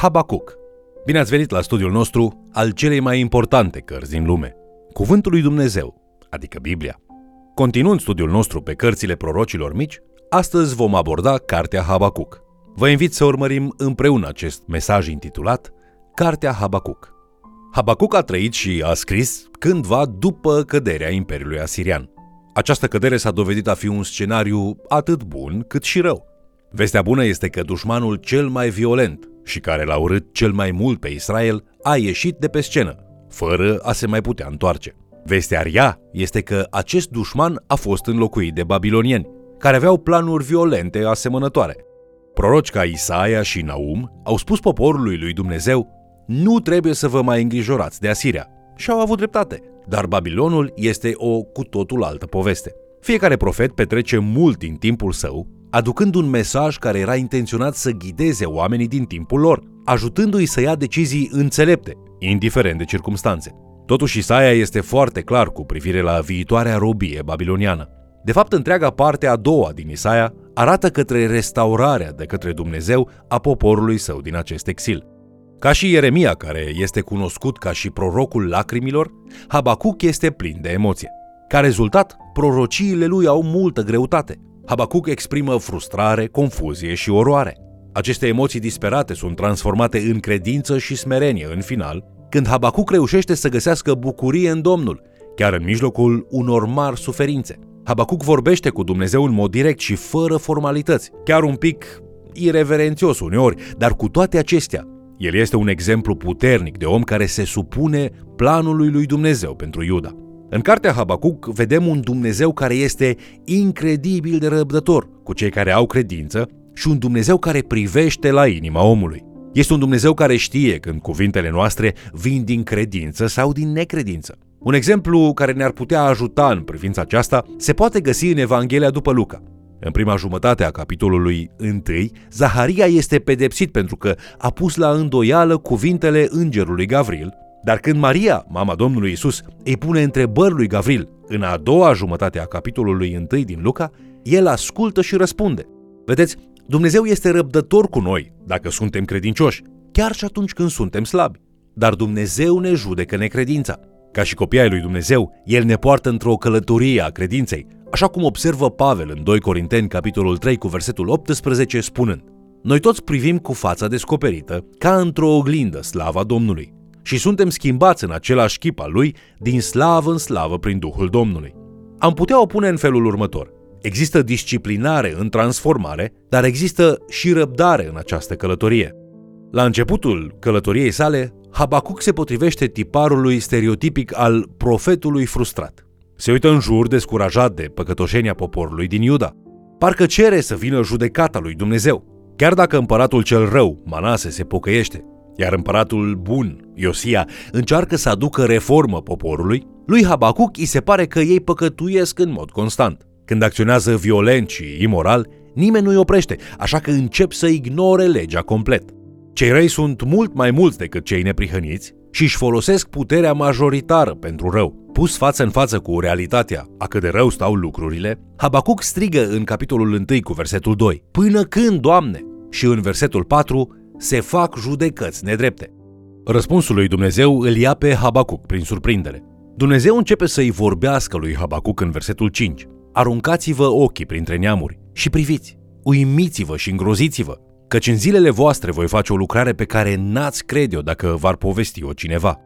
Habacuc. Bine ați venit la studiul nostru al celei mai importante cărți din lume, Cuvântul lui Dumnezeu, adică Biblia. Continuând studiul nostru pe cărțile prorocilor mici, astăzi vom aborda Cartea Habacuc. Vă invit să urmărim împreună acest mesaj intitulat Cartea Habacuc. Habacuc a trăit și a scris cândva după căderea Imperiului Asirian. Această cădere s-a dovedit a fi un scenariu atât bun cât și rău. Vestea bună este că dușmanul cel mai violent și care l-a urât cel mai mult pe Israel a ieșit de pe scenă, fără a se mai putea întoarce. Vestea rea este că acest dușman a fost înlocuit de babilonieni, care aveau planuri violente asemănătoare. Proroci ca Isaia și Naum au spus poporului lui Dumnezeu nu trebuie să vă mai îngrijorați de Asiria. Și au avut dreptate. Dar Babilonul este o cu totul altă poveste. Fiecare profet petrece mult din timpul său aducând un mesaj care era intenționat să ghideze oamenii din timpul lor, ajutându-i să ia decizii înțelepte, indiferent de circumstanțe. Totuși, Isaia este foarte clar cu privire la viitoarea robie babiloniană. De fapt, întreaga parte a doua din Isaia arată către restaurarea de către Dumnezeu a poporului său din acest exil. Ca și Ieremia, care este cunoscut ca și prorocul lacrimilor, Habacuc este plin de emoție. Ca rezultat, prorociile lui au multă greutate. Habacuc exprimă frustrare, confuzie și oroare. Aceste emoții disperate sunt transformate în credință și smerenie în final, când Habacuc reușește să găsească bucurie în Domnul, chiar în mijlocul unor mari suferințe. Habacuc vorbește cu Dumnezeu în mod direct și fără formalități, chiar un pic ireverențios uneori, dar cu toate acestea, el este un exemplu puternic de om care se supune planului lui Dumnezeu pentru Iuda. În cartea Habacuc vedem un Dumnezeu care este incredibil de răbdător cu cei care au credință și un Dumnezeu care privește la inima omului. Este un Dumnezeu care știe când cuvintele noastre vin din credință sau din necredință. Un exemplu care ne-ar putea ajuta în privința aceasta se poate găsi în Evanghelia după Luca. În prima jumătate a capitolului 1, Zaharia este pedepsit pentru că a pus la îndoială cuvintele îngerului Gavril, dar când Maria, mama Domnului Isus, îi pune întrebări lui Gavril în a doua jumătate a capitolului 1 din Luca, el ascultă și răspunde. Vedeți, Dumnezeu este răbdător cu noi dacă suntem credincioși, chiar și atunci când suntem slabi. Dar Dumnezeu ne judecă necredința. Ca și copii ai lui Dumnezeu, El ne poartă într-o călătorie a credinței, așa cum observă Pavel în 2 Corinteni, capitolul 3, cu versetul 18, spunând Noi toți privim cu fața descoperită, ca într-o oglindă, slava Domnului, și suntem schimbați în același chip al Lui, din slavă în slavă prin Duhul Domnului. Am putea o pune în felul următor. Există disciplinare în transformare, dar există și răbdare în această călătorie. La începutul călătoriei sale, Habacuc se potrivește tiparului stereotipic al profetului frustrat. Se uită în jur descurajat de păcătoșenia poporului din Iuda. Parcă cere să vină judecata lui Dumnezeu. Chiar dacă împăratul cel rău, Manase, se pocăiește, iar împăratul bun, Iosia, încearcă să aducă reformă poporului, lui Habacuc îi se pare că ei păcătuiesc în mod constant. Când acționează violent și imoral, nimeni nu-i oprește, așa că încep să ignore legea complet. Cei răi sunt mult mai mulți decât cei neprihăniți și își folosesc puterea majoritară pentru rău. Pus față în față cu realitatea a cât de rău stau lucrurile, Habacuc strigă în capitolul 1 cu versetul 2, Până când, Doamne? Și în versetul 4, se fac judecăți nedrepte. Răspunsul lui Dumnezeu îl ia pe Habacuc prin surprindere. Dumnezeu începe să-i vorbească lui Habacuc în versetul 5. Aruncați-vă ochii printre neamuri și priviți, uimiți-vă și îngroziți-vă, căci în zilele voastre voi face o lucrare pe care n-ați crede-o dacă v-ar povesti-o cineva.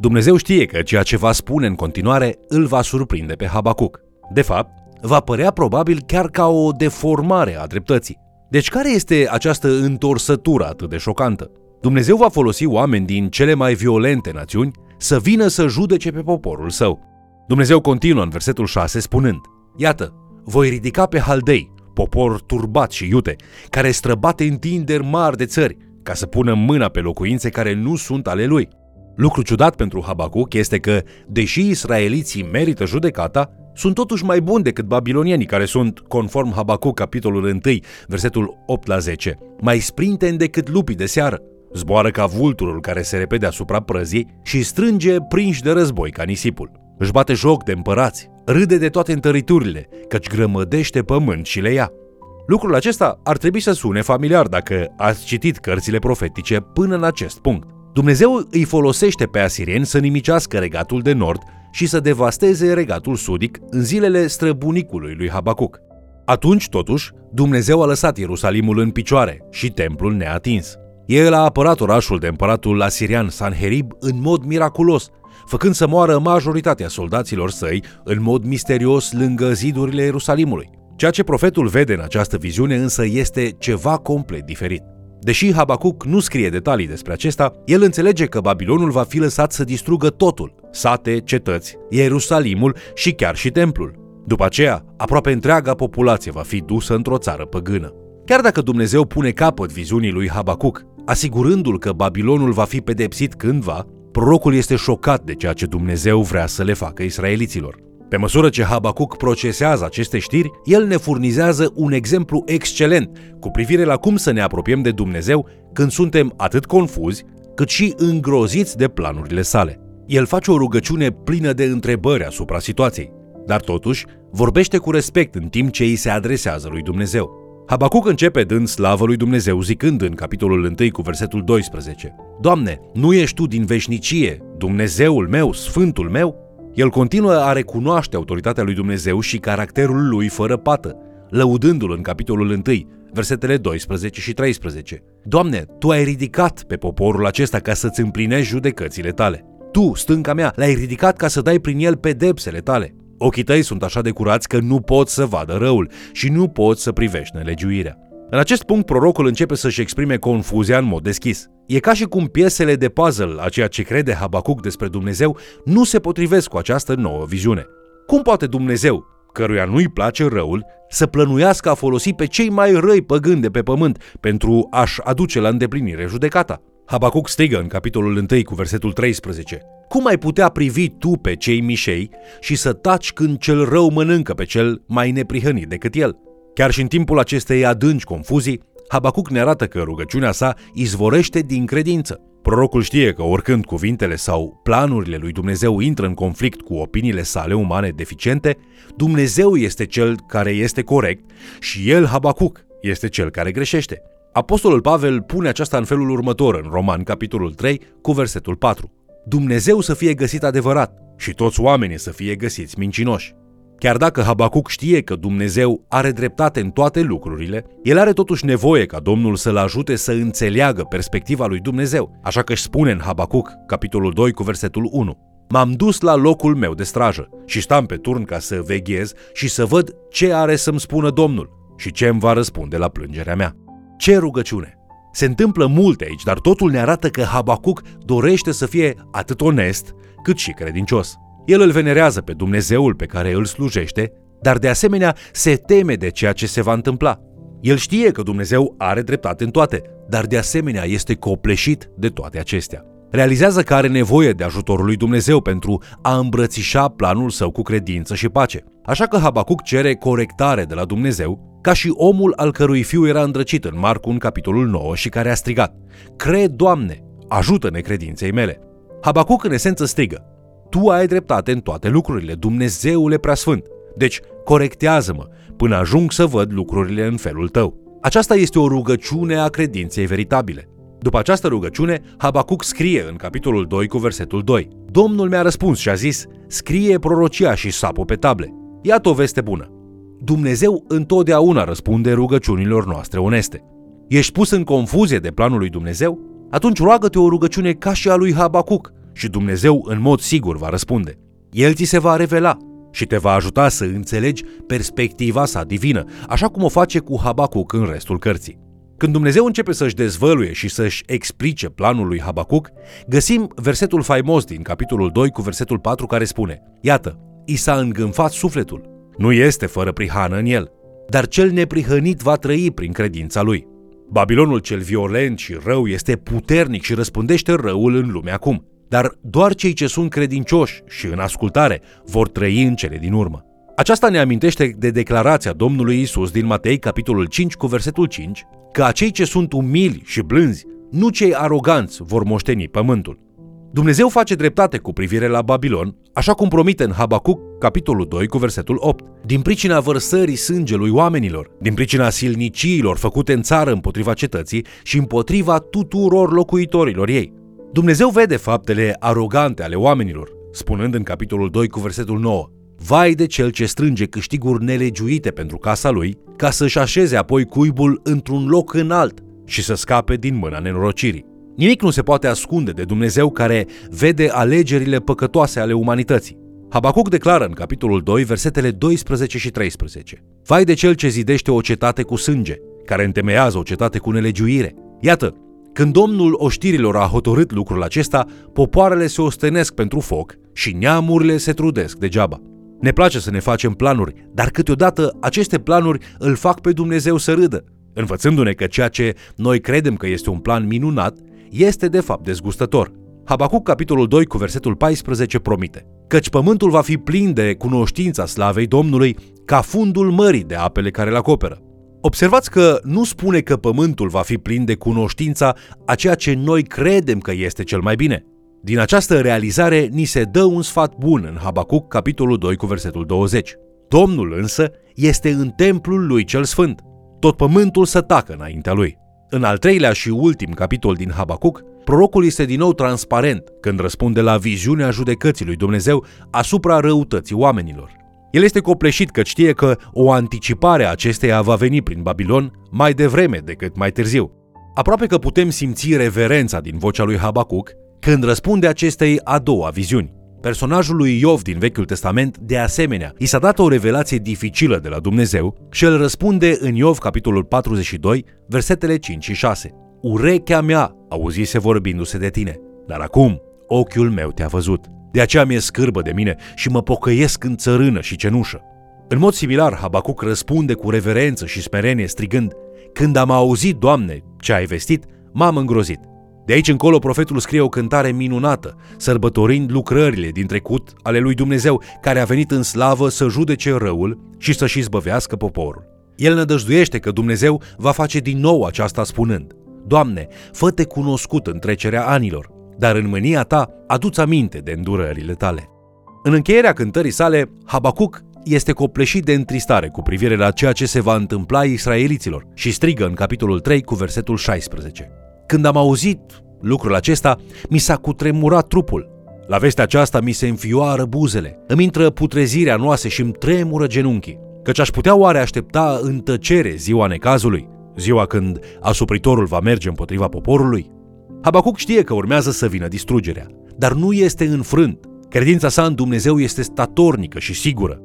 Dumnezeu știe că ceea ce va spune în continuare îl va surprinde pe Habacuc. De fapt, va părea probabil chiar ca o deformare a dreptății. Deci care este această întorsătură atât de șocantă? Dumnezeu va folosi oameni din cele mai violente națiuni să vină să judece pe poporul său. Dumnezeu continuă în versetul 6 spunând, Iată, voi ridica pe Haldei, popor turbat și iute, care străbate întinderi mari de țări, ca să pună mâna pe locuințe care nu sunt ale lui. Lucru ciudat pentru Habacuc este că, deși israeliții merită judecata, sunt totuși mai buni decât babilonienii care sunt, conform Habacuc capitolul 1, versetul 8 la 10, mai sprinteni decât lupii de seară. Zboară ca vulturul care se repede asupra prăzii și strânge prinși de război ca nisipul. Își bate joc de împărați, râde de toate întăriturile, căci grămădește pământ și le ia. Lucrul acesta ar trebui să sune familiar dacă ați citit cărțile profetice până în acest punct. Dumnezeu îi folosește pe asirieni să nimicească regatul de nord și să devasteze regatul sudic în zilele străbunicului lui Habacuc. Atunci, totuși, Dumnezeu a lăsat Ierusalimul în picioare și templul neatins. El a apărat orașul de împăratul asirian Sanherib în mod miraculos, făcând să moară majoritatea soldaților săi în mod misterios lângă zidurile Ierusalimului. Ceea ce profetul vede în această viziune însă este ceva complet diferit. Deși Habacuc nu scrie detalii despre acesta, el înțelege că Babilonul va fi lăsat să distrugă totul, sate, cetăți, Ierusalimul și chiar și templul. După aceea, aproape întreaga populație va fi dusă într-o țară păgână. Chiar dacă Dumnezeu pune capăt viziunii lui Habacuc, asigurându-l că Babilonul va fi pedepsit cândva, prorocul este șocat de ceea ce Dumnezeu vrea să le facă israeliților. Pe măsură ce Habacuc procesează aceste știri, el ne furnizează un exemplu excelent cu privire la cum să ne apropiem de Dumnezeu când suntem atât confuzi, cât și îngroziți de planurile sale. El face o rugăciune plină de întrebări asupra situației, dar totuși vorbește cu respect în timp ce îi se adresează lui Dumnezeu. Habacuc începe dând slavă lui Dumnezeu zicând în capitolul 1 cu versetul 12 Doamne, nu ești Tu din veșnicie, Dumnezeul meu, Sfântul meu? El continuă a recunoaște autoritatea lui Dumnezeu și caracterul lui fără pată, lăudându-l în capitolul 1, versetele 12 și 13. Doamne, Tu ai ridicat pe poporul acesta ca să-ți împlinești judecățile tale. Tu, stânca mea, l-ai ridicat ca să dai prin el pedepsele tale. Ochii tăi sunt așa de curați că nu poți să vadă răul și nu poți să privești nelegiuirea. În acest punct, prorocul începe să-și exprime confuzia în mod deschis. E ca și cum piesele de puzzle a ceea ce crede Habacuc despre Dumnezeu nu se potrivesc cu această nouă viziune. Cum poate Dumnezeu, căruia nu-i place răul, să plănuiască a folosi pe cei mai răi păgâni de pe pământ pentru a-și aduce la îndeplinire judecata? Habacuc strigă în capitolul 1 cu versetul 13. Cum ai putea privi tu pe cei mișei și să taci când cel rău mănâncă pe cel mai neprihănit decât el? Chiar și în timpul acestei adânci confuzii, Habacuc ne arată că rugăciunea sa izvorește din credință. Prorocul știe că oricând cuvintele sau planurile lui Dumnezeu intră în conflict cu opiniile sale umane deficiente, Dumnezeu este cel care este corect și el, Habacuc, este cel care greșește. Apostolul Pavel pune aceasta în felul următor în Roman, capitolul 3, cu versetul 4. Dumnezeu să fie găsit adevărat și toți oamenii să fie găsiți mincinoși. Chiar dacă Habacuc știe că Dumnezeu are dreptate în toate lucrurile, el are totuși nevoie ca Domnul să-l ajute să înțeleagă perspectiva lui Dumnezeu, așa că își spune în Habacuc, capitolul 2 cu versetul 1. M-am dus la locul meu de strajă și stam pe turn ca să veghez și să văd ce are să-mi spună Domnul și ce îmi va răspunde la plângerea mea. Ce rugăciune! Se întâmplă multe aici, dar totul ne arată că Habacuc dorește să fie atât onest cât și credincios. El îl venerează pe Dumnezeul pe care îl slujește, dar de asemenea se teme de ceea ce se va întâmpla. El știe că Dumnezeu are dreptate în toate, dar de asemenea este copleșit de toate acestea. Realizează că are nevoie de ajutorul lui Dumnezeu pentru a îmbrățișa planul său cu credință și pace. Așa că Habacuc cere corectare de la Dumnezeu, ca și omul al cărui fiu era îndrăcit în Marcu în capitolul 9 și care a strigat Cred, Doamne, ajută-ne credinței mele. Habacuc în esență strigă Tu ai dreptate în toate lucrurile, Dumnezeule preasfânt. Deci, corectează-mă până ajung să văd lucrurile în felul tău. Aceasta este o rugăciune a credinței veritabile. După această rugăciune, Habacuc scrie în capitolul 2 cu versetul 2. Domnul mi-a răspuns și a zis, scrie prorocia și sapă pe table. Iată o veste bună. Dumnezeu întotdeauna răspunde rugăciunilor noastre oneste. Ești pus în confuzie de planul lui Dumnezeu? Atunci roagă-te o rugăciune ca și a lui Habacuc și Dumnezeu în mod sigur va răspunde. El ți se va revela și te va ajuta să înțelegi perspectiva sa divină, așa cum o face cu Habacuc în restul cărții. Când Dumnezeu începe să-și dezvăluie și să-și explice planul lui Habacuc, găsim versetul faimos din capitolul 2 cu versetul 4 care spune Iată, i s-a îngânfat sufletul. Nu este fără prihană în el, dar cel neprihănit va trăi prin credința lui. Babilonul cel violent și rău este puternic și răspândește răul în lume acum, dar doar cei ce sunt credincioși și în ascultare vor trăi în cele din urmă. Aceasta ne amintește de declarația Domnului Isus din Matei, capitolul 5, cu versetul 5, că acei ce sunt umili și blânzi, nu cei aroganți, vor moșteni pământul. Dumnezeu face dreptate cu privire la Babilon, așa cum promite în Habacuc, capitolul 2, cu versetul 8. Din pricina vărsării sângelui oamenilor, din pricina silniciilor făcute în țară împotriva cetății și împotriva tuturor locuitorilor ei. Dumnezeu vede faptele arogante ale oamenilor, spunând în capitolul 2 cu versetul 9. Vai de cel ce strânge câștiguri nelegiuite pentru casa lui, ca să-și așeze apoi cuibul într-un loc înalt și să scape din mâna nenorocirii. Nimic nu se poate ascunde de Dumnezeu care vede alegerile păcătoase ale umanității. Habacuc declară în capitolul 2, versetele 12 și 13. Vai de cel ce zidește o cetate cu sânge, care întemeiază o cetate cu nelegiuire. Iată, când Domnul oștirilor a hotărât lucrul acesta, popoarele se ostenesc pentru foc și neamurile se trudesc degeaba. Ne place să ne facem planuri, dar câteodată aceste planuri îl fac pe Dumnezeu să râdă, învățându-ne că ceea ce noi credem că este un plan minunat este de fapt dezgustător. Habacuc, capitolul 2, cu versetul 14, promite Căci pământul va fi plin de cunoștința slavei Domnului ca fundul mării de apele care îl acoperă. Observați că nu spune că pământul va fi plin de cunoștința a ceea ce noi credem că este cel mai bine. Din această realizare ni se dă un sfat bun în Habacuc, capitolul 2, cu versetul 20. Domnul însă este în templul lui cel sfânt. Tot pământul să tacă înaintea lui. În al treilea și ultim capitol din Habacuc, prorocul este din nou transparent când răspunde la viziunea judecății lui Dumnezeu asupra răutății oamenilor. El este copleșit că știe că o anticipare a acesteia va veni prin Babilon mai devreme decât mai târziu. Aproape că putem simți reverența din vocea lui Habacuc când răspunde acestei a doua viziuni. Personajul lui Iov din Vechiul Testament, de asemenea, i s-a dat o revelație dificilă de la Dumnezeu și el răspunde în Iov, capitolul 42, versetele 5 și 6. Urechea mea auzise vorbindu-se de tine, dar acum ochiul meu te-a văzut. De aceea mi-e scârbă de mine și mă pocăiesc în țărână și cenușă. În mod similar, Habacuc răspunde cu reverență și smerenie strigând, Când am auzit, Doamne, ce ai vestit, m-am îngrozit. De aici încolo profetul scrie o cântare minunată, sărbătorind lucrările din trecut ale lui Dumnezeu, care a venit în slavă să judece răul și să-și izbăvească poporul. El nădăjduiește că Dumnezeu va face din nou aceasta spunând, Doamne, fă-te cunoscut în trecerea anilor, dar în mânia ta aduți aminte de îndurările tale. În încheierea cântării sale, Habacuc este copleșit de întristare cu privire la ceea ce se va întâmpla israeliților și strigă în capitolul 3 cu versetul 16. Când am auzit lucrul acesta, mi s-a cutremurat trupul. La vestea aceasta mi se înfioară buzele, îmi intră putrezirea noase și îmi tremură genunchii. Căci aș putea oare aștepta în tăcere ziua necazului, ziua când asupritorul va merge împotriva poporului? Habacuc știe că urmează să vină distrugerea, dar nu este înfrânt. Credința sa în Dumnezeu este statornică și sigură.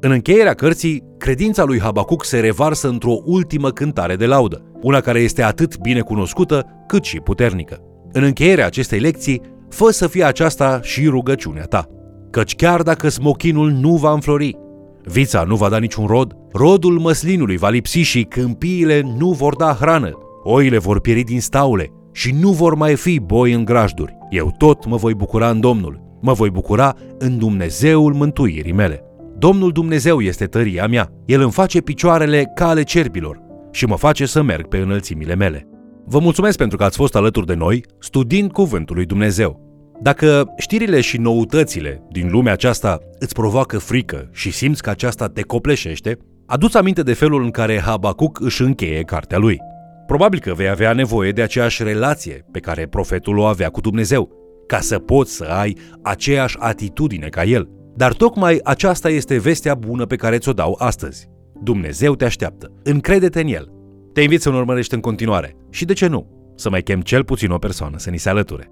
În încheierea cărții, credința lui Habacuc se revarsă într-o ultimă cântare de laudă, una care este atât bine cunoscută cât și puternică. În încheierea acestei lecții, fă să fie aceasta și rugăciunea ta. Căci chiar dacă smochinul nu va înflori, vița nu va da niciun rod, rodul măslinului va lipsi și câmpiile nu vor da hrană, oile vor pieri din staule și nu vor mai fi boi în grajduri. Eu tot mă voi bucura în Domnul, mă voi bucura în Dumnezeul mântuirii mele. Domnul Dumnezeu este tăria mea, El îmi face picioarele ca ale cerbilor și mă face să merg pe înălțimile mele. Vă mulțumesc pentru că ați fost alături de noi, studiind Cuvântul lui Dumnezeu. Dacă știrile și noutățile din lumea aceasta îți provoacă frică și simți că aceasta te copleșește, adu-ți aminte de felul în care Habacuc își încheie cartea lui. Probabil că vei avea nevoie de aceeași relație pe care profetul o avea cu Dumnezeu, ca să poți să ai aceeași atitudine ca el. Dar tocmai aceasta este vestea bună pe care ți-o dau astăzi. Dumnezeu te așteaptă. Încrede-te în El. Te invit să-L urmărești în continuare și, de ce nu, să mai chem cel puțin o persoană să ni se alăture.